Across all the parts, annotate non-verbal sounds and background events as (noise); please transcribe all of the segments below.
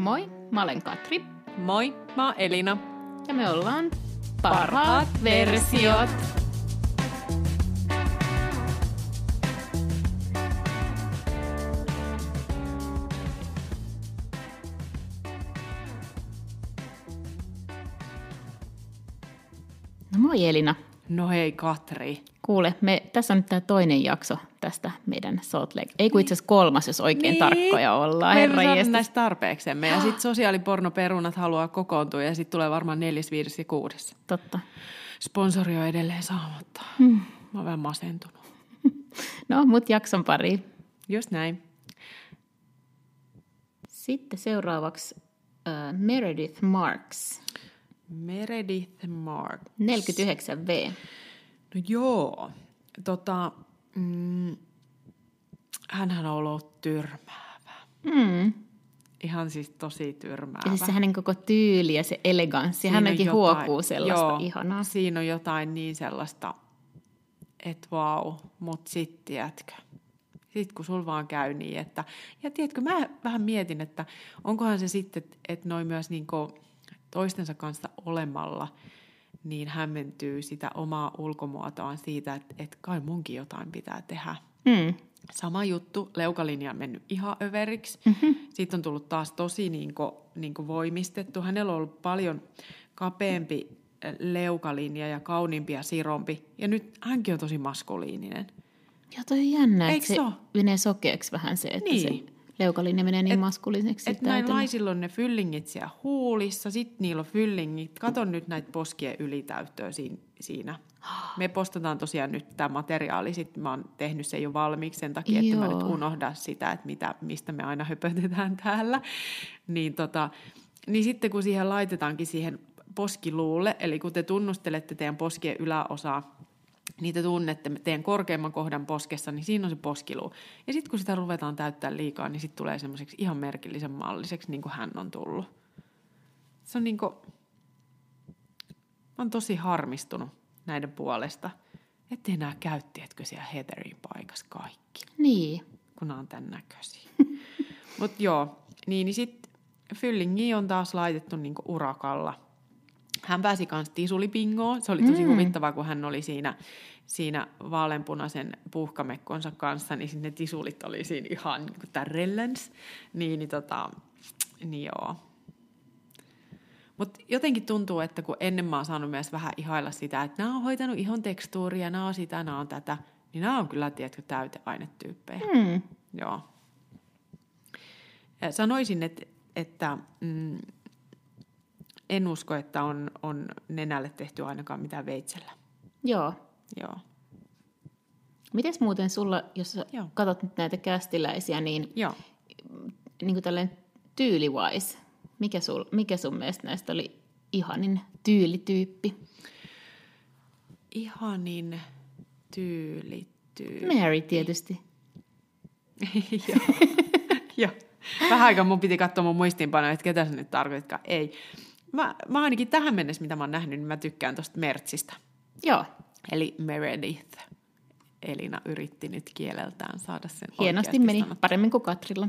Moi, mä olen Katri Moi, mä oon Elina. ja me ollaan parhaat versiot. No moi Elina. No hei Katri. Kuule, me, tässä on nyt tämä toinen jakso tästä meidän Salt Lake. Ei kun itse asiassa kolmas, jos oikein tarkkoja ollaan. On jestas. näistä tarpeeksemme. Ja sitten sosiaalipornoperunat haluaa kokoontua ja sitten tulee varmaan neljäs, viides ja kuudes. Totta. Sponsori on edelleen saamatta. Hmm. Mä oon vähän masentunut. (laughs) No, mut jakson pari. Just näin. Sitten seuraavaksi äh, Meredith Marks, Meredith Mark. 49V. No joo. Tota, mm, hänhän on ollut tyrmäävä. Mm. Ihan siis tosi tyrmäävä. Ja siis se hänen koko tyyli ja se eleganssi, Siinä hänenkin jotain- huokuu sellaista joo, ihanaa. Siinä on jotain niin sellaista, että vau, mut sit tiedätkö. Sitten kun sul vaan käy niin, että... Ja tiedätkö, mä vähän mietin, että onkohan se sitten, että et noi myös niinku toistensa kanssa olemalla niin hämmentyy sitä omaa ulkomuotoaan siitä, että et kai munkin jotain pitää tehdä. Mm. Sama juttu, leukalinja on mennyt ihan överiksi. Mhm. Mm-hmm. Sitten on tullut taas tosi niinku, niinku voimistettu. Hänellä on ollut paljon kapeampi äh, leukalinja ja kauniimpi ja sirompi. Ja nyt hänkin on tosi maskuliininen. Joo, toi on jännä, Eikö että se se menee sokeaksi vähän se, että Niin. se leukalinja menee niin maskuliiseksi. Et näin naisilla on ne fyllingit siellä huulissa, sitten niillä on fyllingit. Kato nyt näitä poskien ylitäyttöä siinä. siinä. Me postataan tosiaan nyt tämä materiaali, sit mä oon tehnyt sen jo valmiiksi sen takia, että mä nyt unohdan sitä, että mitä, mistä me aina höpötetään täällä. Niin, tota, niin sitten kun siihen laitetaankin siihen poskiluulle, eli kun te tunnustelette teidän poskien yläosaa, te tunnette teidän korkeimman kohdan poskessa, niin siinä on se poskiluu. Ja sitten kun sitä ruvetaan täyttää liikaa, niin sitten tulee semmoiseksi ihan merkillisen malliseksi, niin kuin hän on tullut. Se on niin kuin, mä oon tosi harmistunut näiden puolesta, ettei nämä käyttiätkö siellä Heatherin paikassa kaikki, Niin. kun nämä on tämän näköisiä. (laughs) Mutta joo, niin, niin sitten Fyllingi on taas laitettu niinku urakalla. Hän pääsi kanssa tisulipingoon. Se oli tosi mm. huvittavaa, kun hän oli siinä, siinä vaaleanpunaisen puhkamekkonsa kanssa, niin sinne tisulit oli siinä ihan niin kuin tärrellens. Niin, niin, tota, niin joo. Mutta jotenkin tuntuu, että kun ennen mä oon saanut myös vähän ihailla sitä, että nämä on hoitanut ihon tekstuuria, nämä on sitä, nämä on tätä, niin nämä on kyllä, tiedätkö, täyteainetyyppejä. Mm. Joo. Sanoisin, että, että mm, en usko, että on, on nenälle tehty ainakaan mitään veitsellä. Joo. Joo. Mites muuten sulla, jos Joo. katsot nyt näitä kästiläisiä, niin, Joo. niin kuin tällainen tyyliwise, mikä, sul, mikä sun mielestä näistä oli ihanin tyylityyppi? Ihanin tyylittyy. Mary tietysti. (laughs) Joo. Joo. Vähän aikaa mun piti katsoa mun muistiinpanoja, että ketä sä nyt tarkoititkaan. Ei. Mä, mä ainakin tähän mennessä, mitä mä oon nähnyt, niin mä tykkään tosta Mertsistä. Joo, Eli Meredith. Elina yritti nyt kieleltään saada sen hienosti meni, sanottua. paremmin kuin Katrilla.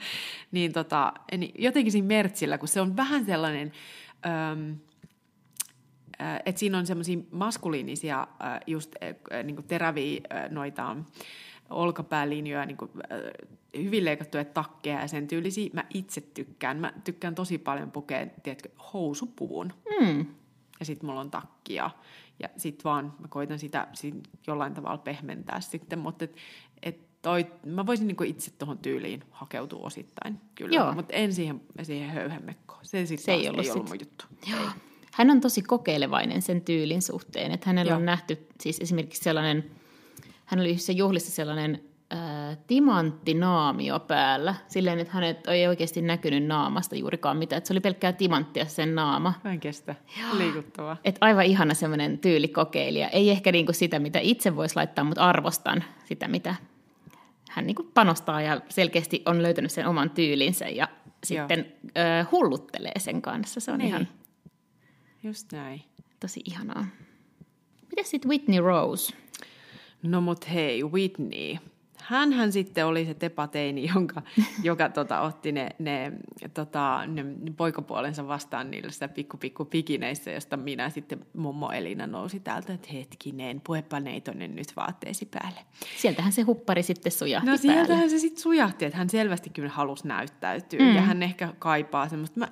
(laughs) niin tota, niin jotenkin siinä Mertsillä, kun se on vähän sellainen, äm, äh, että siinä on semmoisia maskuliinisia, äh, just äh, niin teräviä äh, noita olkapäälinjoja, niin kuin, äh, hyvin leikattuja takkeja ja sen tyylisiä. Mä itse tykkään. Mä tykkään tosi paljon pukea, tiedätkö, housupuvun. Mm. Ja sitten mulla on takkia. Ja sitten vaan mä koitan sitä sit jollain tavalla pehmentää sitten. Mutta et, et toi, mä voisin niinku itse tuohon tyyliin hakeutua osittain. Kyllä. Mutta en siihen, siihen höyhenmekkoon. Se, sit Se ei ollut ei ollut sit. juttu. Joo. Hän on tosi kokeilevainen sen tyylin suhteen, että hänellä Joo. on nähty siis esimerkiksi sellainen, hän oli se juhlissa sellainen äh, timanttinaamio päällä, silleen, että hänet ei oikeasti näkynyt naamasta juurikaan mitään, että se oli pelkkää timanttia sen naama. Mä en kestä. Liikuttavaa. Että aivan ihana semmoinen tyylikokeilija. Ei ehkä niinku sitä, mitä itse voisi laittaa, mutta arvostan sitä, mitä hän niinku panostaa ja selkeästi on löytänyt sen oman tyylinsä ja sitten ö, hulluttelee sen kanssa. Se on Niin. ihan Just näin. tosi ihanaa. Miten sitten Whitney Rose? No mut hei, Whitney. hänhän sitten oli se tepateini, (laughs) jonka, joka tota, otti ne, ne, tota, ne poikapuolensa vastaan niillä sitä pikku pikku pikineissä, josta minä sitten mummo Elina nousi täältä, että hetkinen, puepa neitonen nyt vaatteesi päälle. Sieltähän se huppari sitten sujahti No sieltähän päälle. se sitten sujahti, että hän selvästi kyllä halusi näyttäytyä mm. ja hän ehkä kaipaa semmoista. Mä,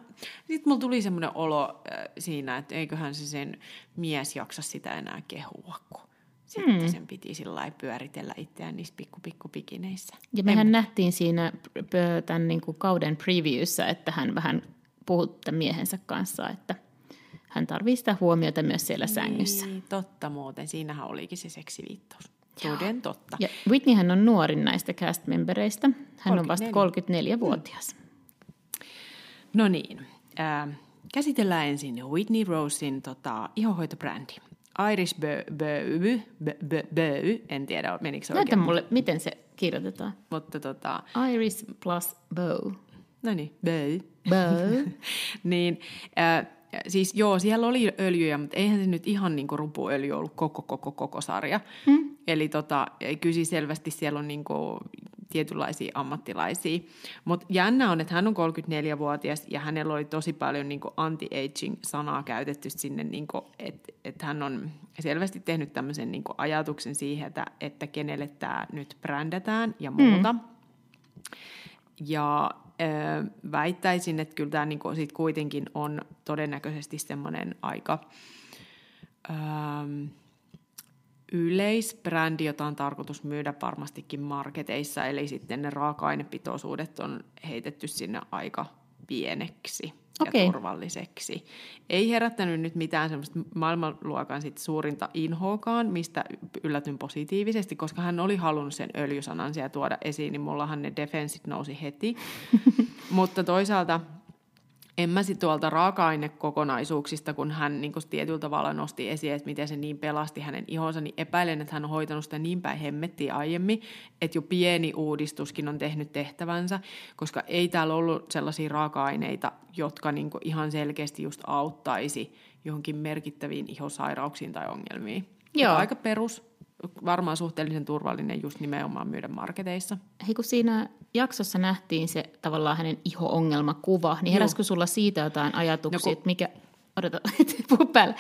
sitten mulla tuli semmoinen olo äh, siinä, että eiköhän se sen mies jaksa sitä enää kehua, kun sitten mm. sen piti sillä pyöritellä itseään niissä pikku pikku pikineissä. Ja mehän en... nähtiin siinä tämän niin kuin kauden previewssä, että hän vähän puhutta miehensä kanssa, että hän tarvitsee sitä huomiota myös siellä sängyssä. Niin, totta muuten. Siinähän olikin se seksiviittaus. Toden totta. Ja Whitneyhän on nuorin näistä cast-membereistä. Hän on vasta 34. 34-vuotias. No niin. Äh, käsitellään ensin Whitney Rosein tota, ihohoitobrändi. Irish Bö, Bö, en tiedä menikö se Näytä oikein. mulle, miten se kirjoitetaan. Mutta tota, Iris plus bow. no niin, Bö. Bow. (laughs) niin, äh, siis joo, siellä oli öljyjä, mutta eihän se nyt ihan niin kuin rupuöljy ollut koko, koko, koko sarja. Hmm. Eli tota, kyllä siis selvästi siellä on niin kuin tietynlaisia ammattilaisia. Mutta jännä on, että hän on 34-vuotias ja hänellä oli tosi paljon niin anti-aging-sanaa käytetty sinne, niin että et hän on selvästi tehnyt tämmöisen niin ajatuksen siihen, että, että kenelle tämä nyt brändätään ja muuta. Mm. Ja ö, väittäisin, että kyllä tämä niinku sit kuitenkin on todennäköisesti semmoinen aika ö, yleisbrändi, jota on tarkoitus myydä varmastikin marketeissa, eli sitten ne raaka-ainepitoisuudet on heitetty sinne aika pieneksi ja turvalliseksi. Ei herättänyt nyt mitään semmoista maailmanluokan sit suurinta inhoakaan, mistä yllätyn positiivisesti, koska hän oli halunnut sen öljysanan siellä tuoda esiin, niin mullahan ne defensit nousi heti. (laughs) Mutta toisaalta en mä sitten tuolta raaka-ainekokonaisuuksista, kun hän niin tietyllä tavalla nosti esiin, että miten se niin pelasti hänen ihonsa, niin epäilen, että hän on hoitanut sitä niin päin hemmettiä aiemmin, että jo pieni uudistuskin on tehnyt tehtävänsä, koska ei täällä ollut sellaisia raaka-aineita, jotka niin ihan selkeästi just auttaisi johonkin merkittäviin ihosairauksiin tai ongelmiin. Joo. Joka Aika perus, varmaan suhteellisen turvallinen just nimenomaan myydä marketeissa. Hei, kun siinä jaksossa nähtiin se tavallaan hänen iho-ongelmakuva, niin heräskö sulla siitä jotain ajatuksia, No kun- että mikä... Odota, (laughs) puhu päällä.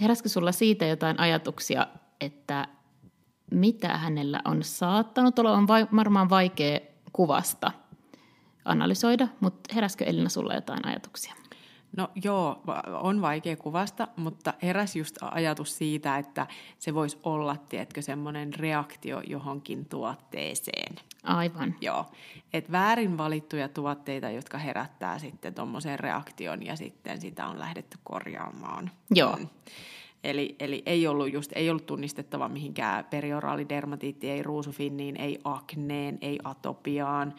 Heräskö sulla siitä jotain ajatuksia, että mitä hänellä on saattanut olla? On vai, varmaan vaikea kuvasta analysoida, mutta heräskö Elina sulla jotain ajatuksia? No joo, on vaikea kuvasta, mutta heräs just ajatus siitä, että se voisi olla, tiedätkö, semmoinen reaktio johonkin tuotteeseen. Aivan. Joo, että väärin valittuja tuotteita, jotka herättää sitten tuommoisen reaktion ja sitten sitä on lähdetty korjaamaan. Joo. Mm. Eli, eli ei ollut just, ei ollut tunnistettava mihinkään perioraalidermatiittiin, ei ruusufinniin, ei akneen, ei atopiaan.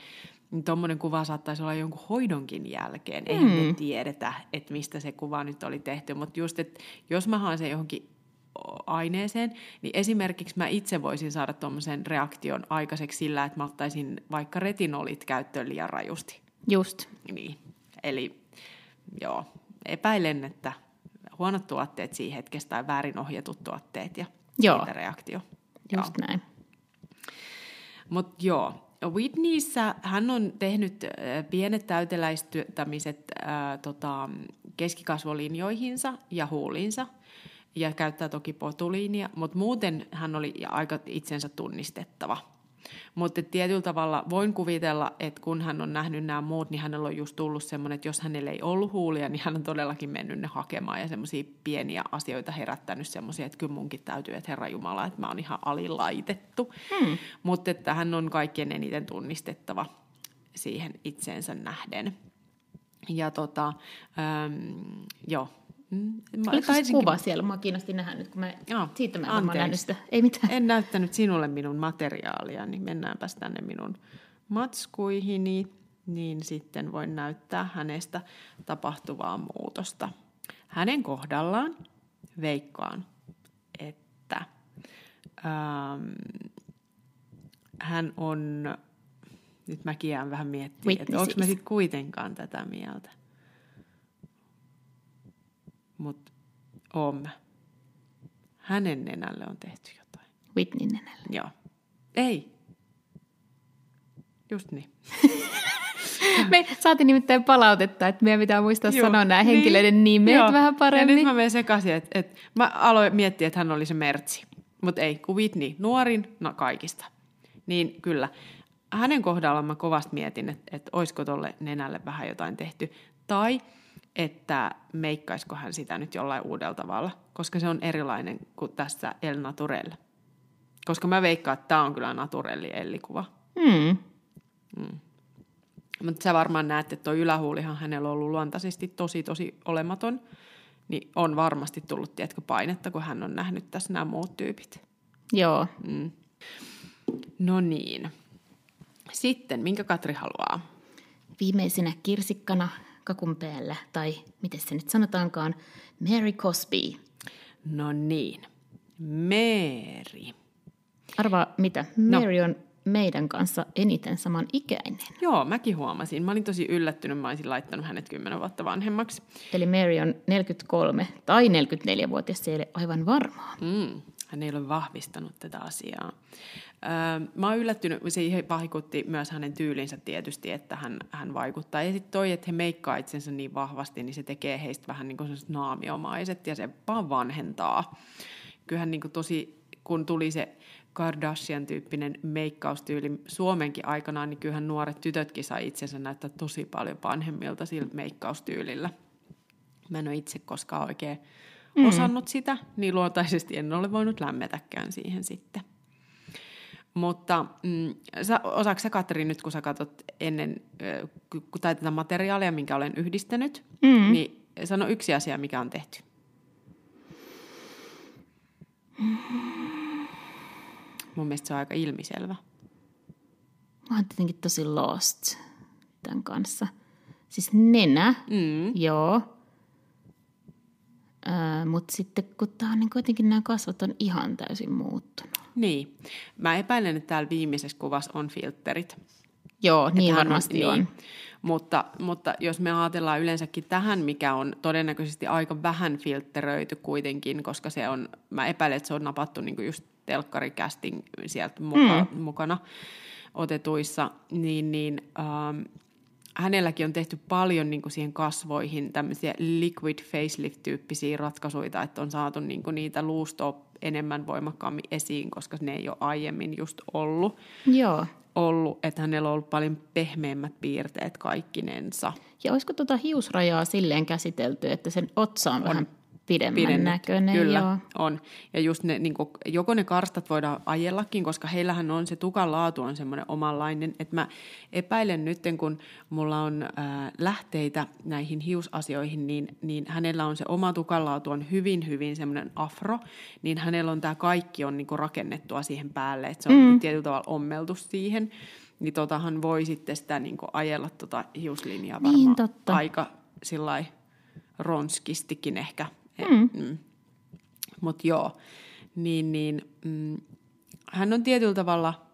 Niin Tuommoinen kuva saattaisi olla jonkun hoidonkin jälkeen. Eihän Mm. me tiedetä, että mistä se kuva nyt oli tehty. Mutta just, että jos mä haen sen johonkin aineeseen, niin esimerkiksi mä itse voisin saada tuommoisen reaktion aikaiseksi sillä, että mä ottaisin vaikka retinolit käyttöön liian rajusti. Just. Niin. Eli joo, epäilen, että huonot tuotteet siinä hetkessä tai väärin ohjatut tuotteet ja Joo. reaktio. Just näin. Mutta joo, Whitneyssä hän on tehnyt pienet täyteläistyöttämiset äh, tota, keskikasvolinjoihinsa ja huuliinsa ja käyttää toki potuliinia, mutta muuten hän oli aika itsensä tunnistettava. Mutta tietyllä tavalla voin kuvitella, että kun hän on nähnyt nämä muut, niin hänellä on just tullut semmoinen, että jos hänellä ei ollut huulia, niin hän on todellakin mennyt ne hakemaan ja semmoisia pieniä asioita herättänyt semmoisia, että kyllä munkin täytyy, että Herra Jumala, että mä oon ihan alilaitettu. Hmm. Mutta että hän on kaikkien eniten tunnistettava siihen itseensä nähden. Ja tota, äm, joo. Mm, mä Oliko taisinkin- kuva siellä? Mä kiinnosti nähdä nyt, kun mä, Joo, siitä mä en varmaan nähnyt sitä. Ei mitään. En näyttänyt sinulle minun materiaalia, niin mennäänpäs tänne minun matskuihini, niin sitten voin näyttää hänestä tapahtuvaa muutosta. Hänen kohdallaan veikkaan, että ähm, hän on, nyt mäkin jään vähän miettimään, että onko mä sitten kuitenkaan tätä mieltä. Mutta mä. Hänen nenälle on tehty jotain. Whitney nenällä. Joo. Ei, just niin. (laughs) Me saatiin nimittäin palautetta, että meidän pitää muistaa Joo, sanoa nämä niin, henkilöiden nimet joo. vähän paremmin. Ja nyt mä menen sekaisin, että, että mä aloin miettiä, että hän oli se Mertsi. Mutta ei, kun Whitney, nuorin, no kaikista. Niin kyllä, hänen kohdallaan mä kovasti mietin, että, että olisiko tuolle nenälle vähän jotain tehty. Tai että meikkaisiko hän sitä nyt jollain uudella tavalla, koska se on erilainen kuin tässä El Naturelle. Koska mä veikkaan, että tämä on kyllä naturelli ellikuva. Mm. Mm. Mutta sä varmaan näet, että tuo ylähuulihan hänellä on ollut luontaisesti tosi, tosi olematon. Niin on varmasti tullut, tiedätkö, painetta, kun hän on nähnyt tässä nämä muut tyypit. Joo. Mm. No niin. Sitten, minkä Katri haluaa? Viimeisenä kirsikkana kakun päällä, tai miten se nyt sanotaankaan, Mary Cosby. No niin. Mary. Arvaa mitä? No. Mary no. on meidän kanssa eniten saman ikäinen. Joo, mäkin huomasin. Mä olin tosi yllättynyt, mä olisin laittanut hänet 10 vuotta vanhemmaksi. Eli Mary on 43 tai 44-vuotias, se ei ole aivan varmaa. Mm, hän ei ole vahvistanut tätä asiaa. Öö, mä oon yllättynyt, se vaikutti myös hänen tyylinsä tietysti, että hän, hän vaikuttaa. Ja sitten toi, että he meikkaa itsensä niin vahvasti, niin se tekee heistä vähän niin kuin naamiomaiset ja se vaan vanhentaa. Kyllähän niin kuin tosi, kun tuli se Kardashian-tyyppinen meikkaustyyli Suomenkin aikanaan, niin kyllähän nuoret tytötkin sai itsensä näyttää tosi paljon vanhemmilta sillä meikkaustyylillä. Mä en ole itse koskaan oikein mm. osannut sitä, niin luontaisesti en ole voinut lämmetäkään siihen sitten. Mutta mm, sä, osaako sä Katri nyt, kun sä katsot ennen, kun tätä materiaalia, minkä olen yhdistänyt, mm. niin sano yksi asia, mikä on tehty. Mun mielestä se on aika ilmiselvä. Mä oon tietenkin tosi lost tämän kanssa. Siis nenä, mm. joo. Mutta sitten kun tää on, niin kuitenkin nämä kasvot on ihan täysin muuttunut. Niin. Mä epäilen, että täällä viimeisessä kuvassa on filterit. Joo, niin varmasti on. Niin. Mutta, mutta jos me ajatellaan yleensäkin tähän, mikä on todennäköisesti aika vähän filteröity kuitenkin, koska se on, mä epäilen, että se on napattu niin just telkkarikästin sieltä muka, mm. mukana otetuissa, niin, niin ähm, hänelläkin on tehty paljon niin kuin siihen kasvoihin tämmöisiä liquid facelift-tyyppisiä ratkaisuja, että on saatu niin kuin niitä luustoa enemmän voimakkaammin esiin, koska ne ei ole aiemmin just ollut. Joo. ollut, että hänellä on ollut paljon pehmeämmät piirteet kaikkinensa. Ja olisiko tuota hiusrajaa silleen käsitelty, että sen otsa on, on. vähän pidemmän Pidennetty. näköinen. Kyllä, joo. on. Ja just ne, niin kuin, joko ne karstat voidaan ajellakin, koska heillähän on se tukan laatu on semmoinen omanlainen, että mä epäilen nyt, kun mulla on äh, lähteitä näihin hiusasioihin, niin, niin hänellä on se oma tukan laatu on hyvin, hyvin semmoinen afro, niin hänellä on tämä kaikki on niin kuin rakennettua siihen päälle, että se on mm. tietyllä tavalla ommeltu siihen niin totahan voi sitten sitä niin kuin ajella tota hiuslinjaa varmaan niin, totta. aika sillä ronskistikin ehkä Mm. Mm. Mutta joo, niin, niin mm, hän on tietyllä tavalla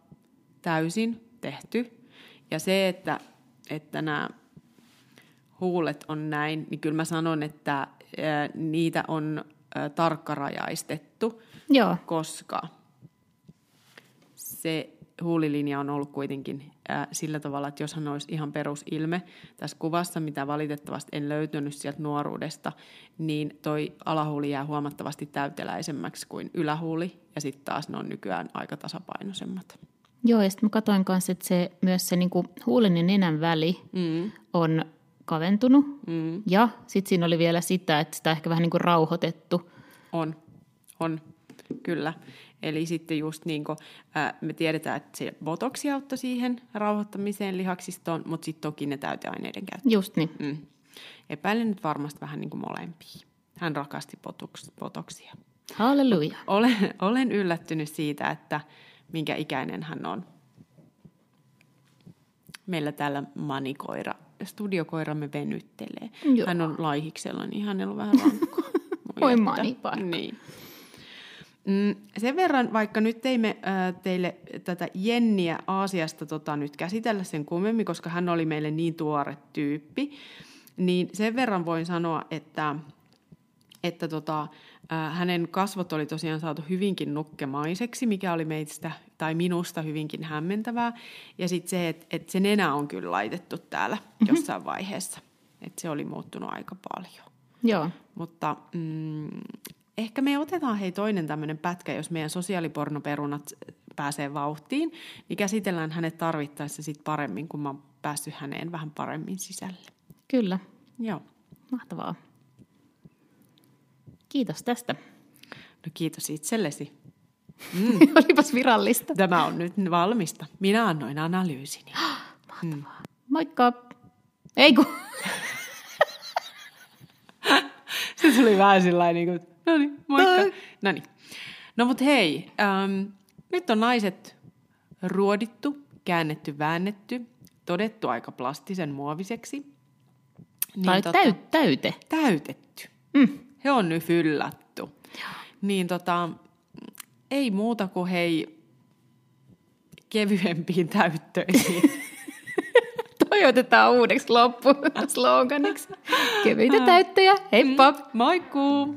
täysin tehty. Ja se, että, että nämä huulet on näin, niin kyllä mä sanon, että ää, niitä on ää, tarkkarajaistettu, Joo. koska se huulilinja on ollut kuitenkin ää, sillä tavalla, että jos hän olisi ihan perusilme tässä kuvassa, mitä valitettavasti en löytynyt sieltä nuoruudesta, niin toi alahuuli jää huomattavasti täyteläisemmäksi kuin ylähuuli, ja sitten taas ne on nykyään aika tasapainoisemmat. Joo, ja sitten mä katsoin kanssa, että se, myös se niinku huulen ja nenän väli mm. on kaventunut, mm. ja sitten siinä oli vielä sitä, että sitä ehkä vähän niin kuin rauhoitettu. On, on, kyllä. Eli sitten just niin kuin, ää, me tiedetään, että se botoksi auttoi siihen rauhoittamiseen lihaksistoon, mutta sitten toki ne täyteaineiden käyttö. Just niin. Mm. Epäilen nyt varmasti vähän niin kuin molempia. Hän rakasti botoks, botoksia. Halleluja. Olen, olen yllättynyt siitä, että minkä ikäinen hän on. Meillä täällä manikoira, studiokoiramme venyttelee. Joo. Hän on laihiksella, niin hänellä on vähän rankkaa. (laughs) Oi maniparkka. Niin. Mm, sen verran, vaikka nyt teimme äh, teille tätä Jenniä Aasiasta tota, nyt käsitellä sen kummemmin, koska hän oli meille niin tuore tyyppi, niin sen verran voin sanoa, että, että tota, äh, hänen kasvot oli tosiaan saatu hyvinkin nukkemaiseksi, mikä oli meistä, tai minusta hyvinkin hämmentävää. Ja sitten se, että, että se nenä on kyllä laitettu täällä mm-hmm. jossain vaiheessa. Että se oli muuttunut aika paljon. Joo. Mutta mm, ehkä me otetaan hei toinen tämmöinen pätkä, jos meidän sosiaalipornoperunat pääsee vauhtiin, niin käsitellään hänet tarvittaessa sit paremmin, kun mä oon päässyt häneen vähän paremmin sisälle. Kyllä. Joo. Mahtavaa. Kiitos tästä. No kiitos itsellesi. (laughs) Mm. Olipas virallista. Tämä on nyt valmista. Minä annoin analyysini. (gasps) Mahtavaa. Mm. Moikka. Ei kun. (laughs) Se tuli vähän sillä niin kuin, no niin, moikka. No niin. No mut hei, ähm, nyt on naiset ruodittu, käännetty, väännetty, todettu aika plastisen muoviseksi. Niin tai tota, täyt, täyte. Täytetty. Mm. He on nyt fyllattu. Niin tota, ei muuta kuin hei kevyempiin täyttöihin. (laughs) Toivotetaan uudeksi loppusloganiksi. (laughs) Kevyitä täyttöjä. Heippa! Moikkuu!